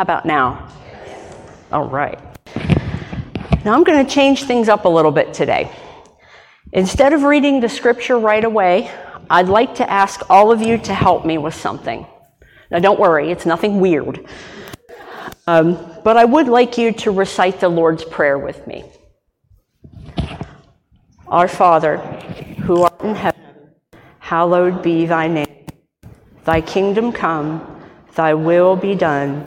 How about now? All right. Now I'm going to change things up a little bit today. Instead of reading the scripture right away, I'd like to ask all of you to help me with something. Now, don't worry, it's nothing weird. Um, but I would like you to recite the Lord's Prayer with me. Our Father, who art in heaven, hallowed be thy name. Thy kingdom come, thy will be done,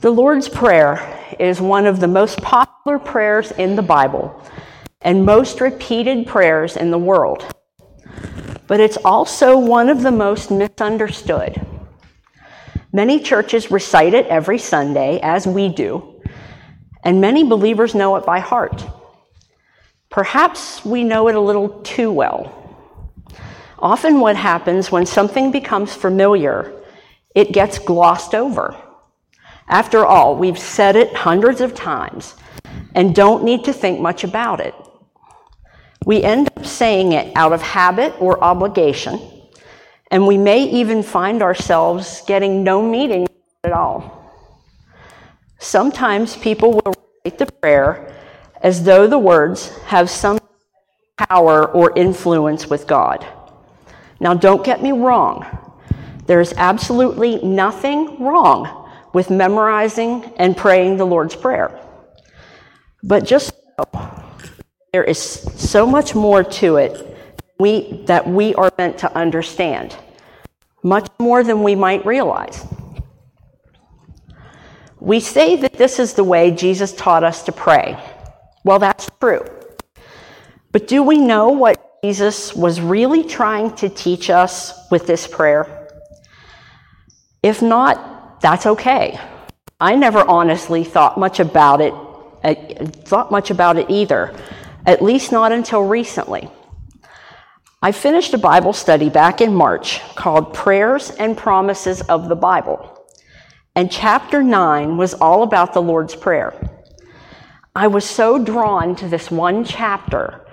The Lord's Prayer is one of the most popular prayers in the Bible and most repeated prayers in the world. But it's also one of the most misunderstood. Many churches recite it every Sunday, as we do, and many believers know it by heart. Perhaps we know it a little too well. Often, what happens when something becomes familiar, it gets glossed over. After all, we've said it hundreds of times and don't need to think much about it. We end up saying it out of habit or obligation, and we may even find ourselves getting no meaning at all. Sometimes people will write the prayer as though the words have some power or influence with God. Now, don't get me wrong. There's absolutely nothing wrong with memorizing and praying the Lord's Prayer. But just there is so much more to it we, that we are meant to understand, much more than we might realize. We say that this is the way Jesus taught us to pray. Well, that's true. But do we know what Jesus was really trying to teach us with this prayer? If not, that's okay. I never honestly thought much about it, uh, thought much about it either, at least not until recently. I finished a Bible study back in March called Prayers and Promises of the Bible. And chapter 9 was all about the Lord's Prayer. I was so drawn to this one chapter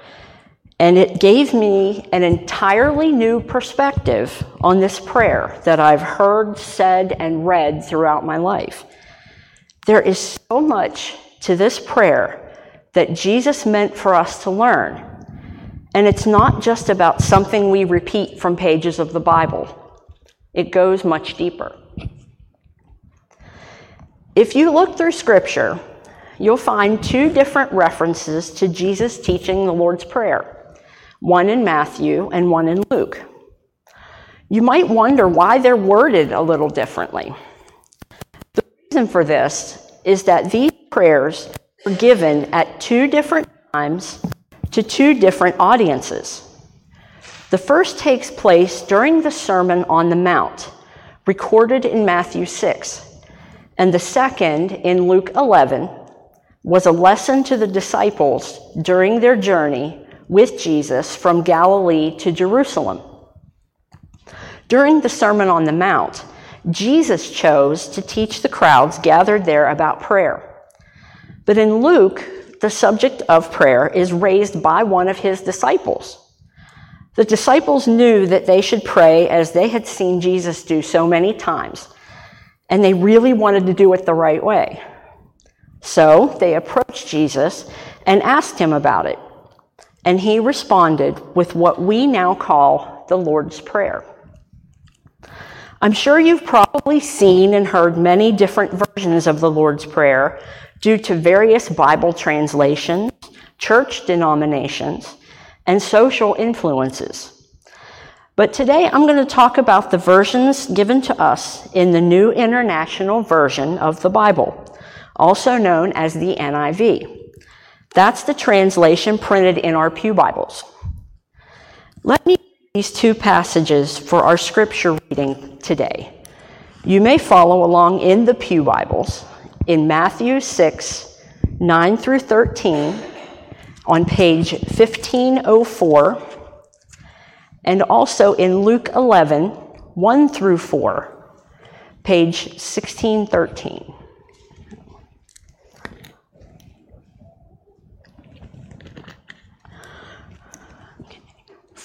and it gave me an entirely new perspective on this prayer that I've heard, said, and read throughout my life. There is so much to this prayer that Jesus meant for us to learn. And it's not just about something we repeat from pages of the Bible, it goes much deeper. If you look through Scripture, you'll find two different references to Jesus teaching the Lord's Prayer one in Matthew and one in Luke. You might wonder why they're worded a little differently. The reason for this is that these prayers were given at two different times to two different audiences. The first takes place during the Sermon on the Mount, recorded in Matthew 6, and the second in Luke 11 was a lesson to the disciples during their journey with Jesus from Galilee to Jerusalem. During the Sermon on the Mount, Jesus chose to teach the crowds gathered there about prayer. But in Luke, the subject of prayer is raised by one of his disciples. The disciples knew that they should pray as they had seen Jesus do so many times, and they really wanted to do it the right way. So they approached Jesus and asked him about it. And he responded with what we now call the Lord's Prayer. I'm sure you've probably seen and heard many different versions of the Lord's Prayer due to various Bible translations, church denominations, and social influences. But today I'm going to talk about the versions given to us in the New International Version of the Bible, also known as the NIV. That's the translation printed in our Pew Bibles. Let me these two passages for our scripture reading today. You may follow along in the Pew Bibles in Matthew 6, 9 through 13, on page 1504, and also in Luke 11, 1 through 4, page 1613.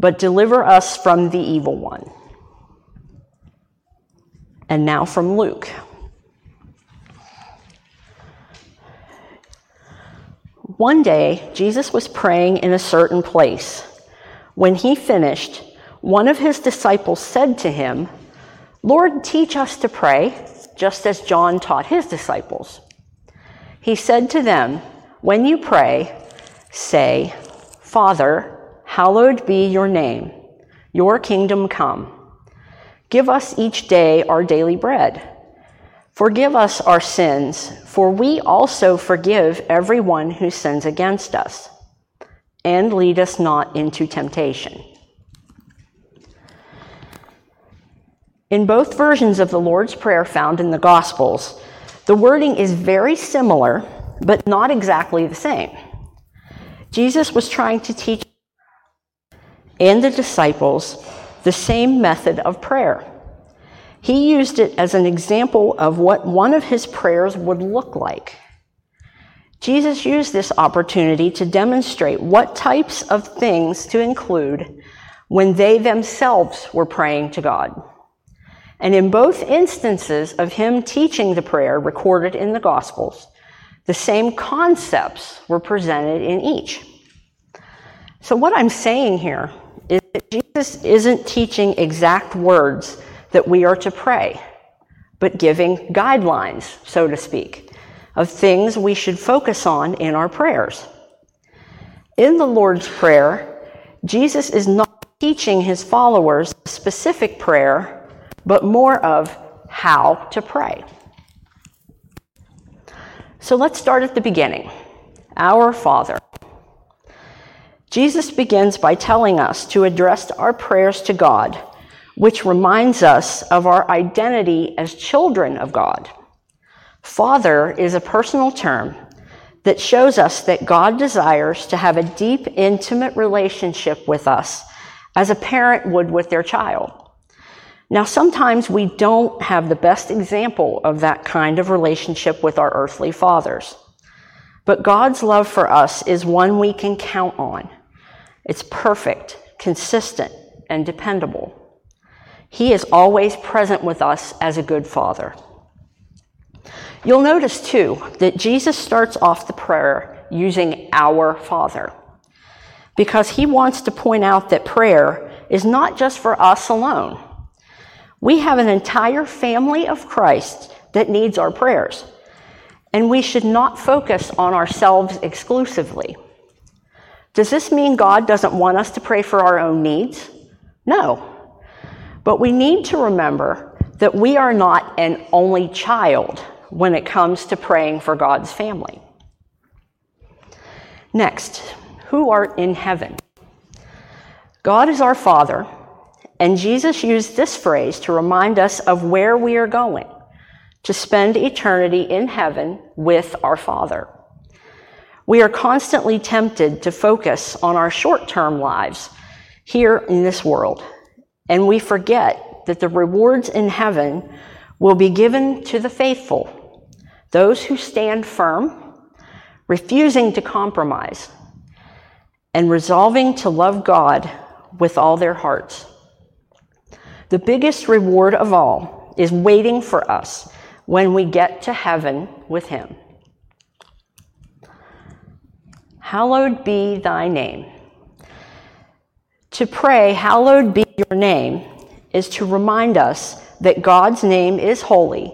but deliver us from the evil one. And now from Luke. One day, Jesus was praying in a certain place. When he finished, one of his disciples said to him, Lord, teach us to pray, just as John taught his disciples. He said to them, When you pray, say, Father, Hallowed be your name, your kingdom come. Give us each day our daily bread. Forgive us our sins, for we also forgive everyone who sins against us. And lead us not into temptation. In both versions of the Lord's Prayer found in the Gospels, the wording is very similar, but not exactly the same. Jesus was trying to teach and the disciples the same method of prayer. He used it as an example of what one of his prayers would look like. Jesus used this opportunity to demonstrate what types of things to include when they themselves were praying to God. And in both instances of him teaching the prayer recorded in the Gospels, the same concepts were presented in each. So, what I'm saying here that Jesus isn't teaching exact words that we are to pray, but giving guidelines, so to speak, of things we should focus on in our prayers. In the Lord's Prayer, Jesus is not teaching his followers a specific prayer, but more of how to pray. So let's start at the beginning. Our Father. Jesus begins by telling us to address our prayers to God, which reminds us of our identity as children of God. Father is a personal term that shows us that God desires to have a deep, intimate relationship with us as a parent would with their child. Now, sometimes we don't have the best example of that kind of relationship with our earthly fathers. But God's love for us is one we can count on. It's perfect, consistent, and dependable. He is always present with us as a good father. You'll notice too that Jesus starts off the prayer using our Father because he wants to point out that prayer is not just for us alone. We have an entire family of Christ that needs our prayers, and we should not focus on ourselves exclusively. Does this mean God doesn't want us to pray for our own needs? No. But we need to remember that we are not an only child when it comes to praying for God's family. Next, who art in heaven? God is our Father, and Jesus used this phrase to remind us of where we are going to spend eternity in heaven with our Father. We are constantly tempted to focus on our short term lives here in this world, and we forget that the rewards in heaven will be given to the faithful, those who stand firm, refusing to compromise, and resolving to love God with all their hearts. The biggest reward of all is waiting for us when we get to heaven with Him. Hallowed be thy name. To pray, Hallowed be your name, is to remind us that God's name is holy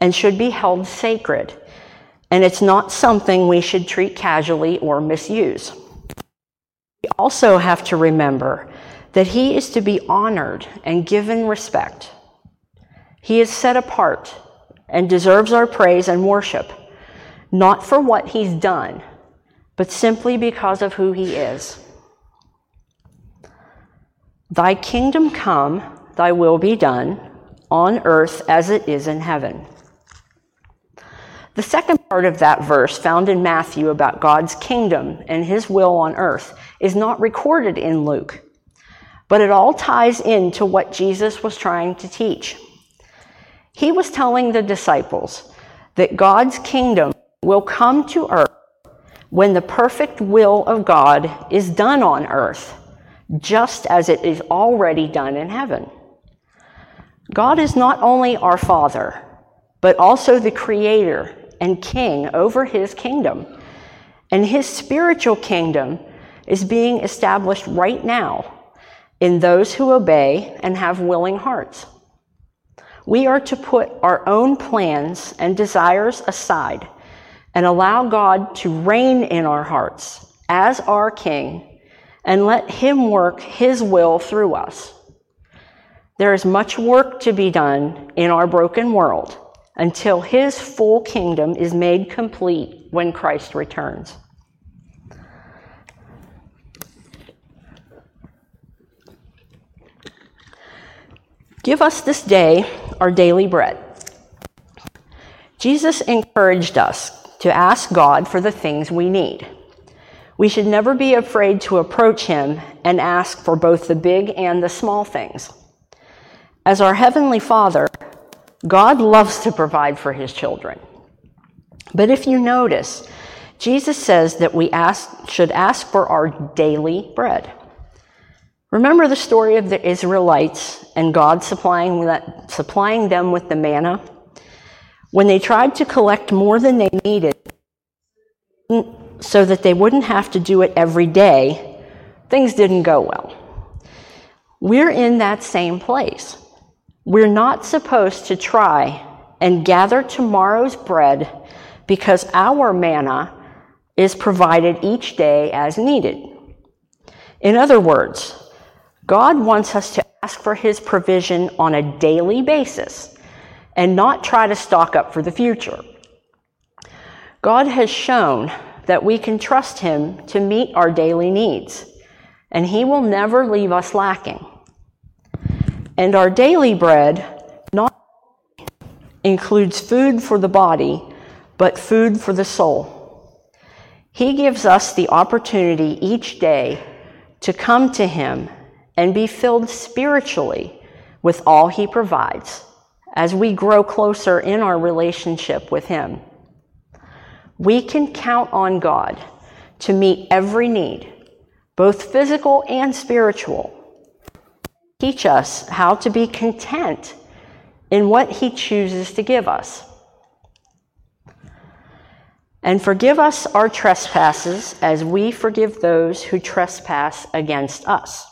and should be held sacred, and it's not something we should treat casually or misuse. We also have to remember that He is to be honored and given respect. He is set apart and deserves our praise and worship, not for what He's done, but simply because of who He is. Thy kingdom come, thy will be done, on earth as it is in heaven. The second part of that verse, found in Matthew about God's kingdom and his will on earth, is not recorded in Luke, but it all ties into what Jesus was trying to teach. He was telling the disciples that God's kingdom will come to earth when the perfect will of God is done on earth just as it is already done in heaven. God is not only our Father, but also the Creator and King over His kingdom. And His spiritual kingdom is being established right now in those who obey and have willing hearts. We are to put our own plans and desires aside and allow God to reign in our hearts as our King and let Him work His will through us. There is much work to be done in our broken world until His full kingdom is made complete when Christ returns. Give us this day our daily bread. Jesus encouraged us to ask God for the things we need. We should never be afraid to approach Him and ask for both the big and the small things. As our Heavenly Father, God loves to provide for His children. But if you notice, Jesus says that we ask, should ask for our daily bread. Remember the story of the Israelites and God supplying, that, supplying them with the manna? When they tried to collect more than they needed, so that they wouldn't have to do it every day, things didn't go well. We're in that same place. We're not supposed to try and gather tomorrow's bread because our manna is provided each day as needed. In other words, God wants us to ask for his provision on a daily basis and not try to stock up for the future. God has shown that we can trust Him to meet our daily needs, and He will never leave us lacking. And our daily bread not includes food for the body, but food for the soul. He gives us the opportunity each day to come to Him and be filled spiritually with all He provides as we grow closer in our relationship with Him. We can count on God to meet every need, both physical and spiritual. Teach us how to be content in what He chooses to give us. And forgive us our trespasses as we forgive those who trespass against us.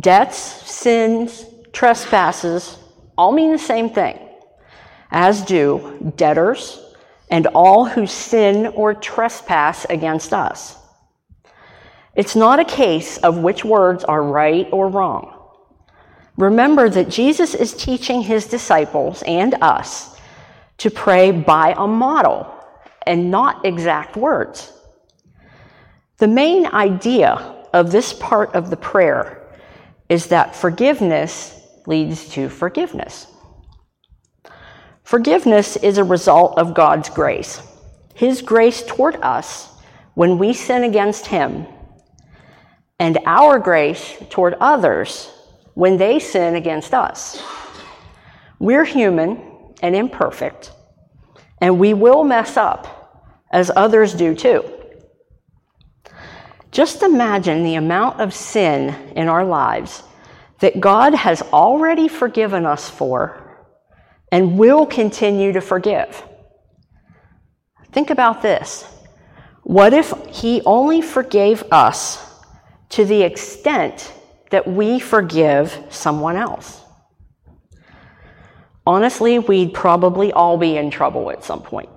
Debts, sins, trespasses all mean the same thing, as do debtors, and all who sin or trespass against us. It's not a case of which words are right or wrong. Remember that Jesus is teaching his disciples and us to pray by a model and not exact words. The main idea of this part of the prayer is that forgiveness leads to forgiveness. Forgiveness is a result of God's grace, His grace toward us when we sin against Him, and our grace toward others when they sin against us. We're human and imperfect, and we will mess up, as others do too. Just imagine the amount of sin in our lives that God has already forgiven us for and will continue to forgive. Think about this. What if He only forgave us to the extent that we forgive someone else? Honestly, we'd probably all be in trouble at some point.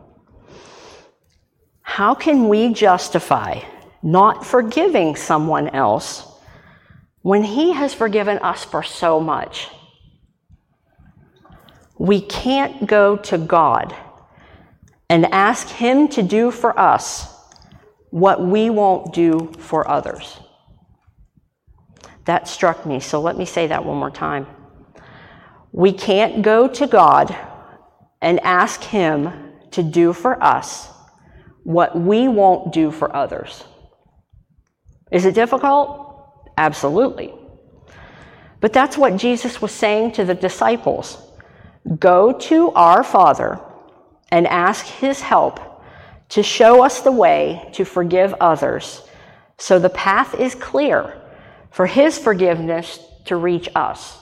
How can we justify not forgiving someone else when He has forgiven us for so much? We can't go to God and ask Him to do for us what we won't do for others. That struck me, so let me say that one more time. We can't go to God and ask Him to do for us what we won't do for others. Is it difficult? Absolutely. But that's what Jesus was saying to the disciples Go to our Father and ask His help to show us the way to forgive others so the path is clear for His forgiveness to reach us.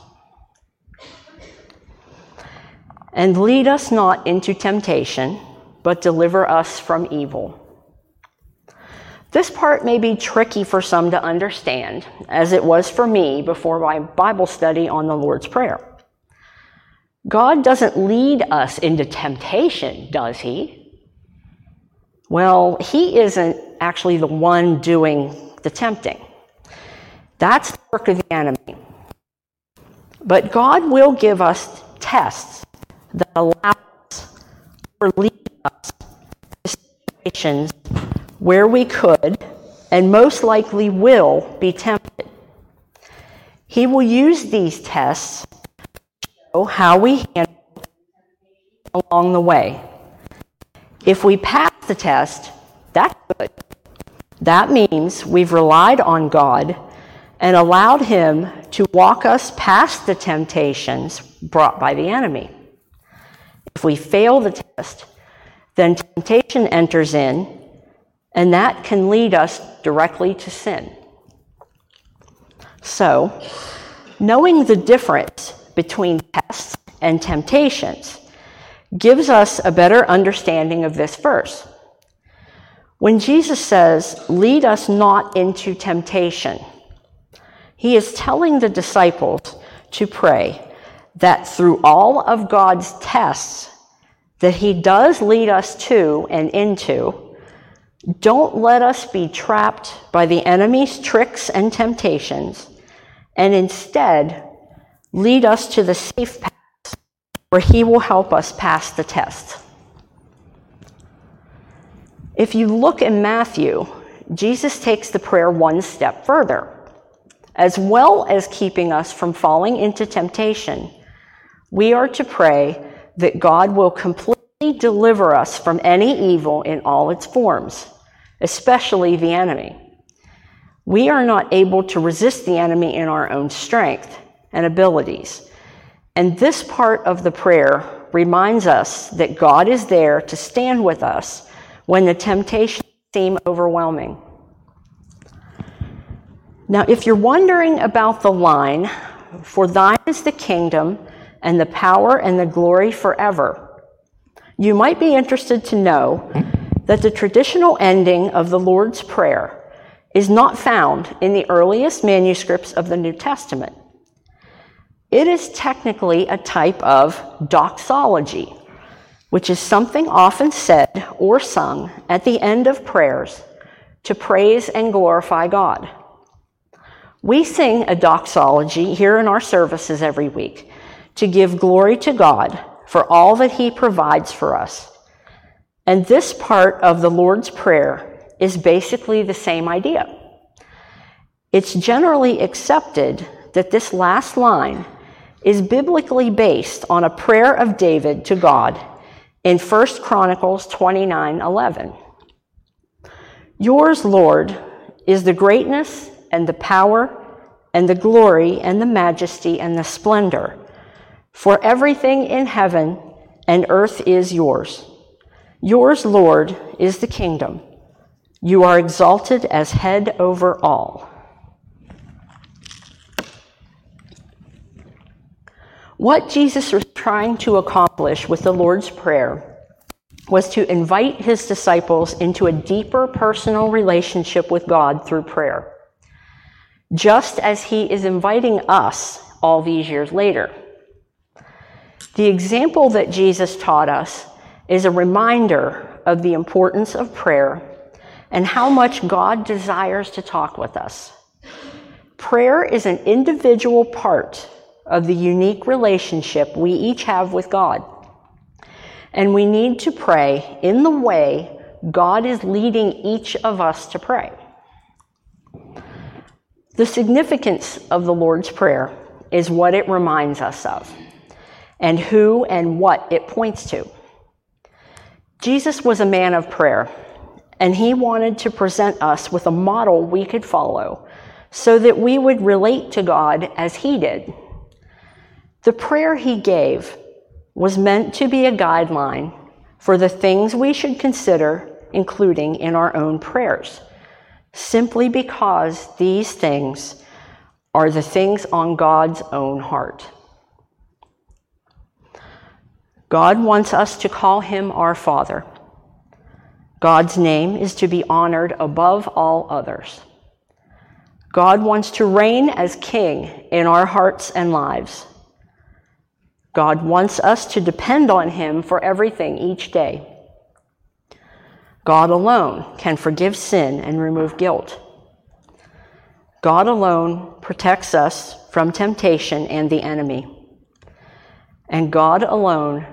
And lead us not into temptation, but deliver us from evil. This part may be tricky for some to understand, as it was for me before my Bible study on the Lord's Prayer. God doesn't lead us into temptation, does He? Well, He isn't actually the one doing the tempting. That's the work of the enemy. But God will give us tests that allow us or lead us to situations where we could and most likely will be tempted. He will use these tests to show how we handle along the way. If we pass the test, that's good. That means we've relied on God and allowed Him to walk us past the temptations brought by the enemy. If we fail the test, then temptation enters in, and that can lead us directly to sin. So, knowing the difference between tests and temptations gives us a better understanding of this verse. When Jesus says, Lead us not into temptation, he is telling the disciples to pray that through all of God's tests that He does lead us to and into, don't let us be trapped by the enemy's tricks and temptations, and instead lead us to the safe path where He will help us pass the test. If you look in Matthew, Jesus takes the prayer one step further as well as keeping us from falling into temptation, we are to pray that God will completely deliver us from any evil in all its forms, especially the enemy. We are not able to resist the enemy in our own strength and abilities. And this part of the prayer reminds us that God is there to stand with us when the temptations seem overwhelming. Now, if you're wondering about the line, for thine is the kingdom and the power and the glory forever, you might be interested to know that the traditional ending of the Lord's Prayer is not found in the earliest manuscripts of the New Testament. It is technically a type of doxology, which is something often said or sung at the end of prayers to praise and glorify God. We sing a doxology here in our services every week to give glory to God for all that He provides for us. And this part of the Lord's Prayer is basically the same idea. It's generally accepted that this last line is biblically based on a prayer of David to God in 1 Chronicles 29 11. Yours, Lord, is the greatness and the power and the glory and the majesty and the splendor. For everything in heaven and earth is yours. Yours, Lord, is the kingdom. You are exalted as head over all. What Jesus was trying to accomplish with the Lord's Prayer was to invite his disciples into a deeper personal relationship with God through prayer. just as He is inviting us all these years later. The example that Jesus taught us is a reminder of the importance of prayer and how much God desires to talk with us. Prayer is an individual part of the unique relationship we each have with God. And we need to pray in the way God is leading each of us to pray. The significance of the Lord's Prayer is what it reminds us of, and who and what it points to. Jesus was a man of prayer, and he wanted to present us with a model we could follow so that we would relate to God as he did. The prayer he gave was meant to be a guideline for the things we should consider including in our own prayers, simply because these things are the things on God's own heart. God wants us to call him our Father. God's name is to be honored above all others. God wants to reign as king in our hearts and lives. God wants us to depend on him for everything each day. God alone can forgive sin and remove guilt. God alone protects us from temptation and the enemy. And God alone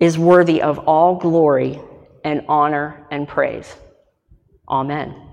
is worthy of all glory and honor and praise. Amen.